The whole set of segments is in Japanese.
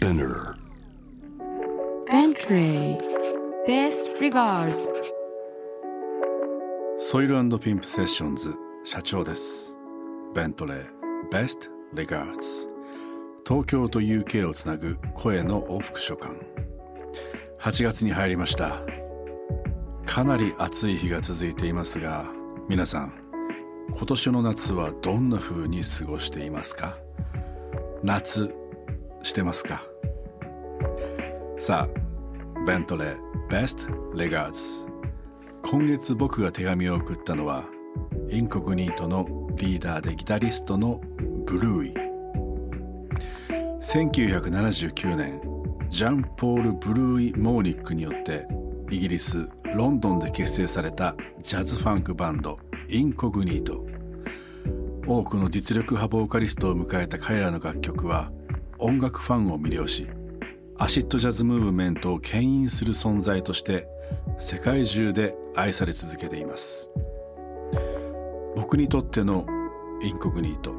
Spinner. Bentley Best regards. ソイルピンプセッションズ社長ですベントレー Best Regards. 東京と UK をつなぐ声の往復書簡8月に入りましたかなり暑い日が続いていますが皆さん今年の夏はどんな風に過ごしていますか夏してますかさあベントレー Best Regards 今月僕が手紙を送ったのはインコグニートのリーダーでギタリストのブルーイ。1979年ジャンポール・ブルーイ・モーニックによってイギリス・ロンドンで結成されたジャズファンクバンドインコグニート。多くの実力派ボーカリストを迎えた彼らの楽曲は音楽ファンを魅了しアシッドジャズムーブメントを牽引する存在として世界中で愛され続けています。僕にとってのインコグニート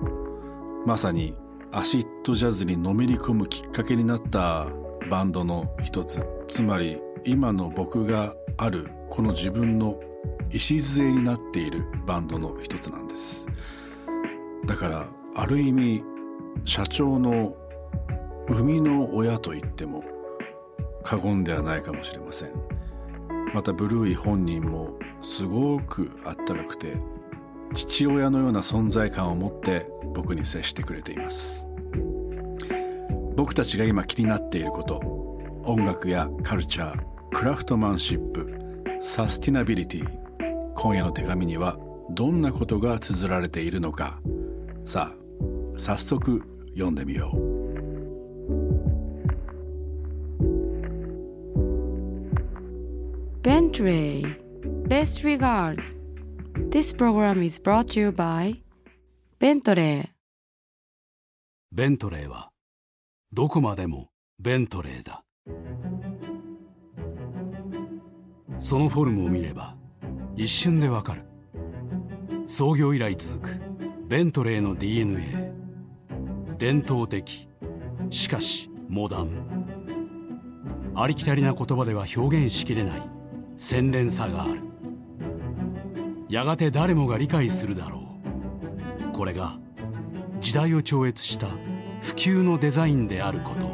まさにアシッドジャズにのめり込むきっかけになったバンドの一つ。つまり今の僕があるこの自分の礎になっているバンドの一つなんです。だからある意味社長の生みの親と言っても過言ではないかもしれません。またブルーイ本人もすごくあったかくて父親のような存在感を持って僕に接してくれています。僕たちが今気になっていること音楽やカルチャークラフトマンシップサスティナビリティ今夜の手紙にはどんなことが綴られているのか。さあ早速読んでみよう。Bentley. Best regards. This program is brought to you by Bentley. ベントレーはどこまでもベントレーだ。そのフォルムを見れば一瞬でわかる。創業以来続くベントレーの DNA 伝統的しかしモダン。ありきたりな言葉では表現しきれない洗練さがある。やがて誰もが理解するだろう。これが時代を超越した普及のデザインであること。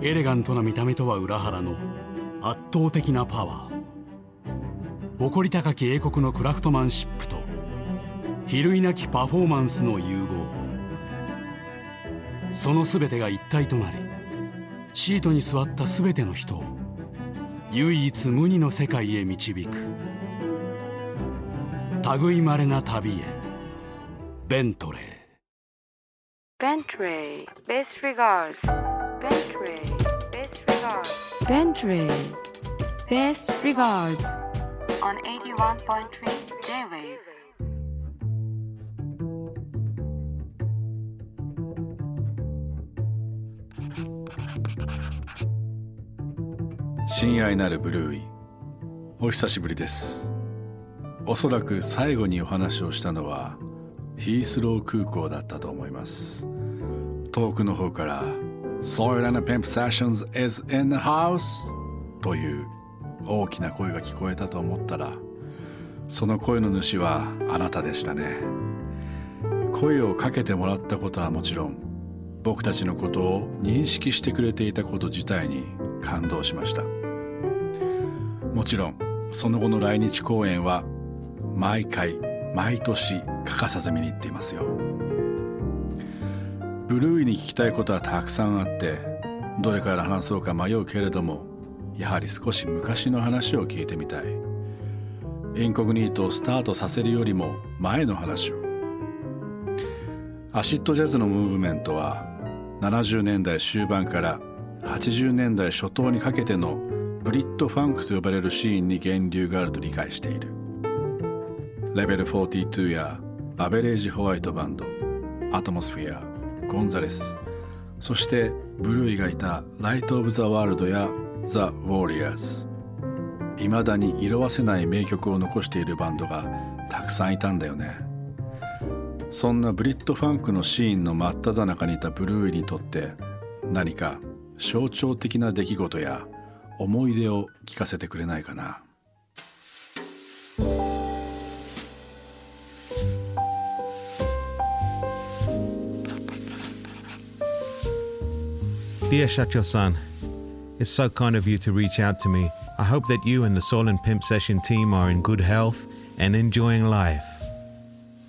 エレガントな見た目とは裏腹の圧倒的なパワー。誇り高き英国のクラフトマンシップと比類なきパフォーマンスの融合。その全てが一体となりシートに座った全ての人を無二の世界へ導く。類いまれな旅へ。ベントレー。ベントレーベスリガーズベントレーベースリガーズ親愛なるブルーイ。お久しぶりです。おそらく最後にお話をしたのはヒースロー空港だったと思います。遠くの方から「Soil and Pimp Sessions is in the house」という大きな声が聞こえたと思ったらその声の主はあなたでしたね。声をかけてもらったことはもちろん僕たちのことを認識してくれていたこと自体に感動しました。もちろんその後の来日公演は毎回毎年欠かさず見に行っていますよ。ブルーイに聞きたいことはたくさんあってどれから話そうか迷うけれどもやはり少し昔の話を聞いてみたい。インコグニートをスタートさせるよりも前の話を。アシッドジャズのムーブメントは70年代終盤から80年代初頭にかけてのブリッドファンクと呼ばれるシーンに源流があると理解している。レベル42やアベレージホワイトバンドアトモスフィアゴンザレスそしてブルーイがいたライト・オブ・ザ・ワールドやザ・ウォーリアーズ。いまだに色褪せない名曲を残しているバンドがたくさんいたんだよね。そんなブリッドファンクのシーンの真っ只中にいたブルーイにとって何か象徴的な出来事や思い出を聞かせてくれないかな Dear Shacho-san, it's so kind of you to reach out to me. I hope that you and the Soul and Pimp Session team are in good health and enjoying life.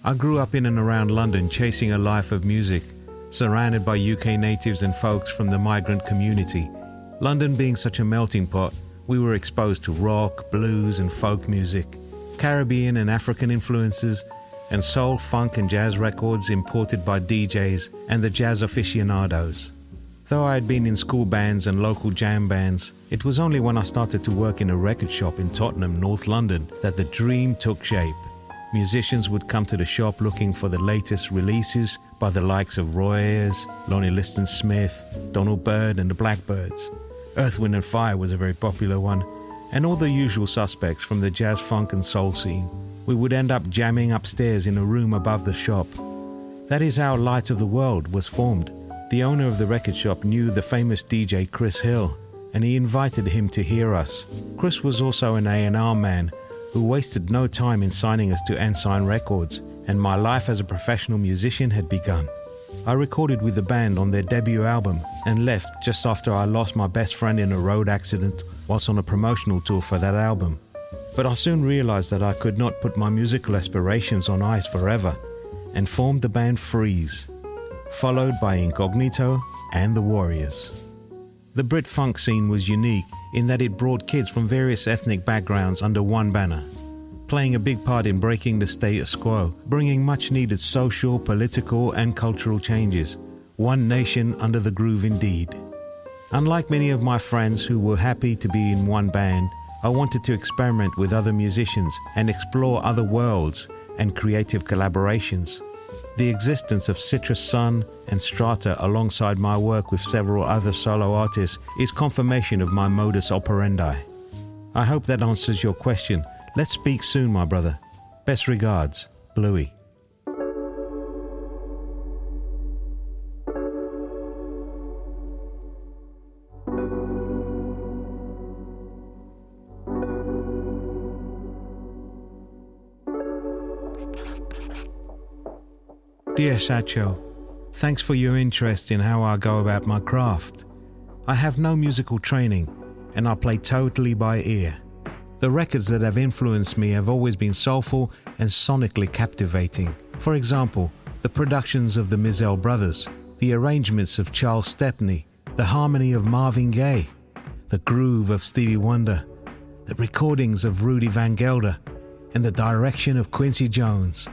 I grew up in and around London chasing a life of music, surrounded by UK natives and folks from the migrant community. London being such a melting pot, we were exposed to rock, blues, and folk music, Caribbean and African influences, and soul, funk, and jazz records imported by DJs and the jazz aficionados. Though I had been in school bands and local jam bands, it was only when I started to work in a record shop in Tottenham, North London, that the dream took shape. Musicians would come to the shop looking for the latest releases by the likes of Roy Ayers, Lonnie Liston Smith, Donald Byrd, and the Blackbirds. Earth, Wind, and Fire was a very popular one, and all the usual suspects from the jazz, funk, and soul scene. We would end up jamming upstairs in a room above the shop. That is how Light of the World was formed. The owner of the record shop knew the famous DJ Chris Hill, and he invited him to hear us. Chris was also an A&R man who wasted no time in signing us to Ensign Records, and my life as a professional musician had begun. I recorded with the band on their debut album and left just after I lost my best friend in a road accident whilst on a promotional tour for that album. But I soon realized that I could not put my musical aspirations on ice forever and formed the band Freeze followed by Incognito and The Warriors. The Brit funk scene was unique in that it brought kids from various ethnic backgrounds under one banner, playing a big part in breaking the status quo, bringing much needed social, political, and cultural changes. One nation under the groove indeed. Unlike many of my friends who were happy to be in one band, I wanted to experiment with other musicians and explore other worlds and creative collaborations. The existence of Citrus Sun and Strata alongside my work with several other solo artists is confirmation of my modus operandi. I hope that answers your question. Let's speak soon, my brother. Best regards, Bluey. Dear Sacho, thanks for your interest in how I go about my craft. I have no musical training and I play totally by ear. The records that have influenced me have always been soulful and sonically captivating. For example, the productions of the Mizell brothers, the arrangements of Charles Stepney, the harmony of Marvin Gaye, the groove of Stevie Wonder, the recordings of Rudy Van Gelder, and the direction of Quincy Jones.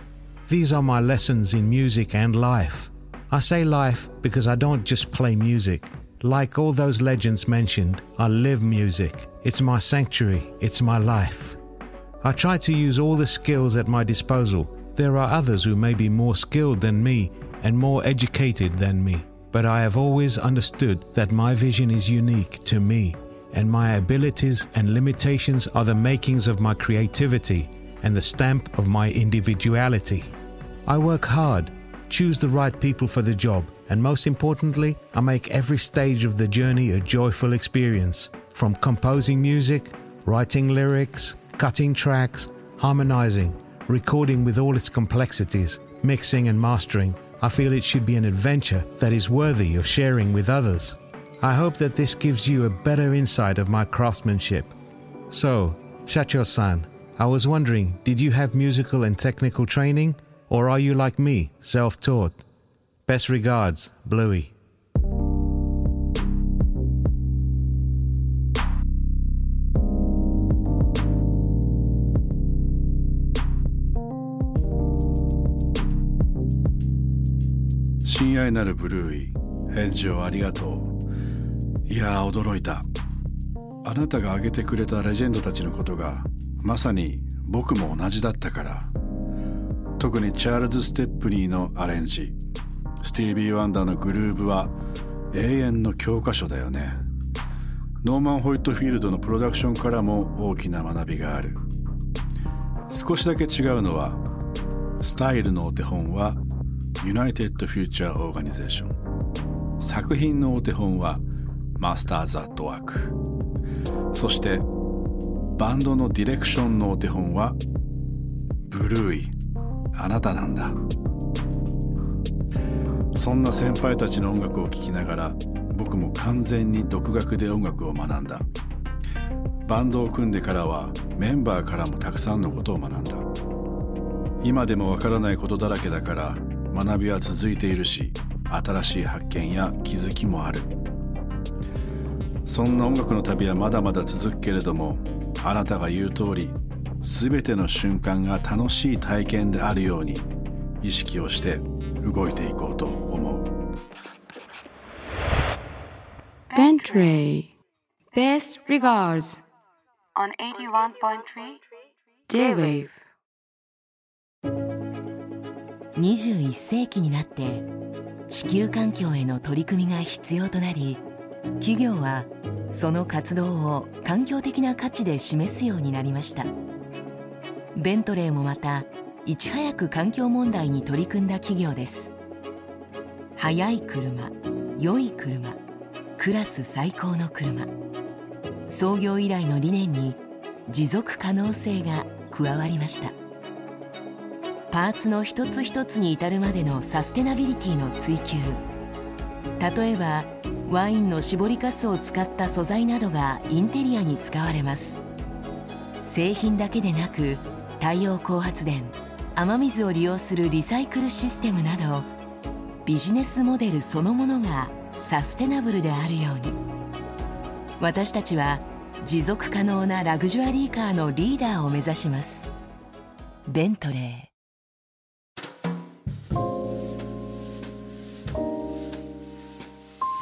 These are my lessons in music and life. I say life because I don't just play music. Like all those legends mentioned, I live music. It's my sanctuary, it's my life. I try to use all the skills at my disposal. There are others who may be more skilled than me and more educated than me, but I have always understood that my vision is unique to me, and my abilities and limitations are the makings of my creativity and the stamp of my individuality. I work hard, choose the right people for the job, and most importantly, I make every stage of the journey a joyful experience. From composing music, writing lyrics, cutting tracks, harmonizing, recording with all its complexities, mixing and mastering, I feel it should be an adventure that is worthy of sharing with others. I hope that this gives you a better insight of my craftsmanship. So, Shacho san, I was wondering, did you have musical and technical training? Or are you like me, self taught? Best regards, Bluey.「親愛なるブルーイ。返事をありがとう」いやー驚いた。あなたが挙げてくれたレジェンドたちのことがまさに僕も同じだったから。特にチャールズ・ステップニーのアレンジ。スティービー・ワンダーのグルーブは永遠の教科書だよね。ノーマン・ホイットフィールドのプロダクションからも大きな学びがある。少しだけ違うのはスタイルのお手本は United Future Organization. 作品のお手本はマスターズ・アットワークそしてバンドのディレクションのお手本はブルーイあなたなんだ。そんな先輩たちの音楽を聴きながら僕も完全に独学で音楽を学んだ。バンドを組んでからはメンバーからもたくさんのことを学んだ。今でもわからないことだらけだから学びは続いているし新しい発見や気づきもある。そんな音楽の旅はまだまだ続くけれどもあなたが言う通り全ての瞬間が楽しい体験であるように意識をして動いていこうと思う。Bentley. Best regards. On 81.3 J-Wave 21世紀になって地球環境への取り組みが必要となり企業はその活動を環境的な価値で示すようになりました。ベントレーもまたいち早く環境問題に取り組んだ企業です。速い車良い車クラス最高の車。創業以来の理念に持続可能性が加わりました。パーツの一つ一つに至るまでのサステナビリティの追求。例えばワインの搾りかすを使った素材などがインテリアに使われます。製品だけでなく太陽光発電雨水を利用するリサイクルシステムなどビジネスモデルそのものがサステナブルであるように。私たちは持続可能なラグジュアリーカーのリーダーを目指します。ベントレー。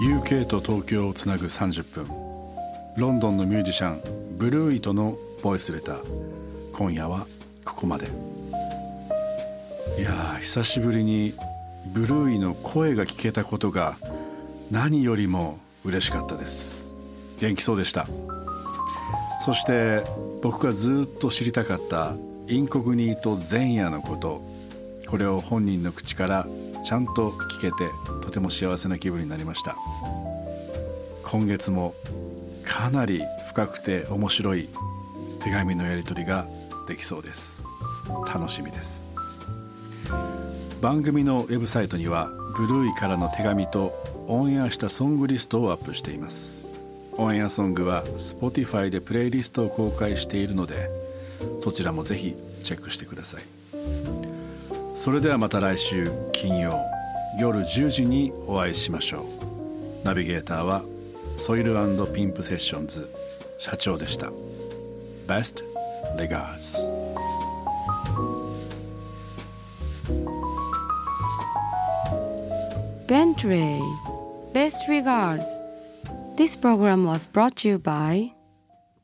UK と東京をつなぐ30分。ロンドンのミュージシャンブルーイトのボイスレター。今夜はここまで。いやー久しぶりにブルーイの声が聞けたことが何よりも嬉しかったです。元気そうでした。そして僕がずっと知りたかったインコグニート前夜のことこれを本人の口からちゃんと聞けてとても幸せな気分になりました。今月もかなり深くて面白い手紙のやり取りができそうです。楽しみです。番組のウェブサイトにはブルーイからの手紙とオンエアしたソングリストをアップしています。オンエアソングは Spotify でプレイリストを公開しているのでそちらもぜひチェックしてください。それではまた来週金曜夜10時にお会いしましょうナビゲーターはソイルピンプセッションズ社長でした Best regards Bentley Best regards This program was brought to you by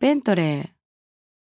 Bentley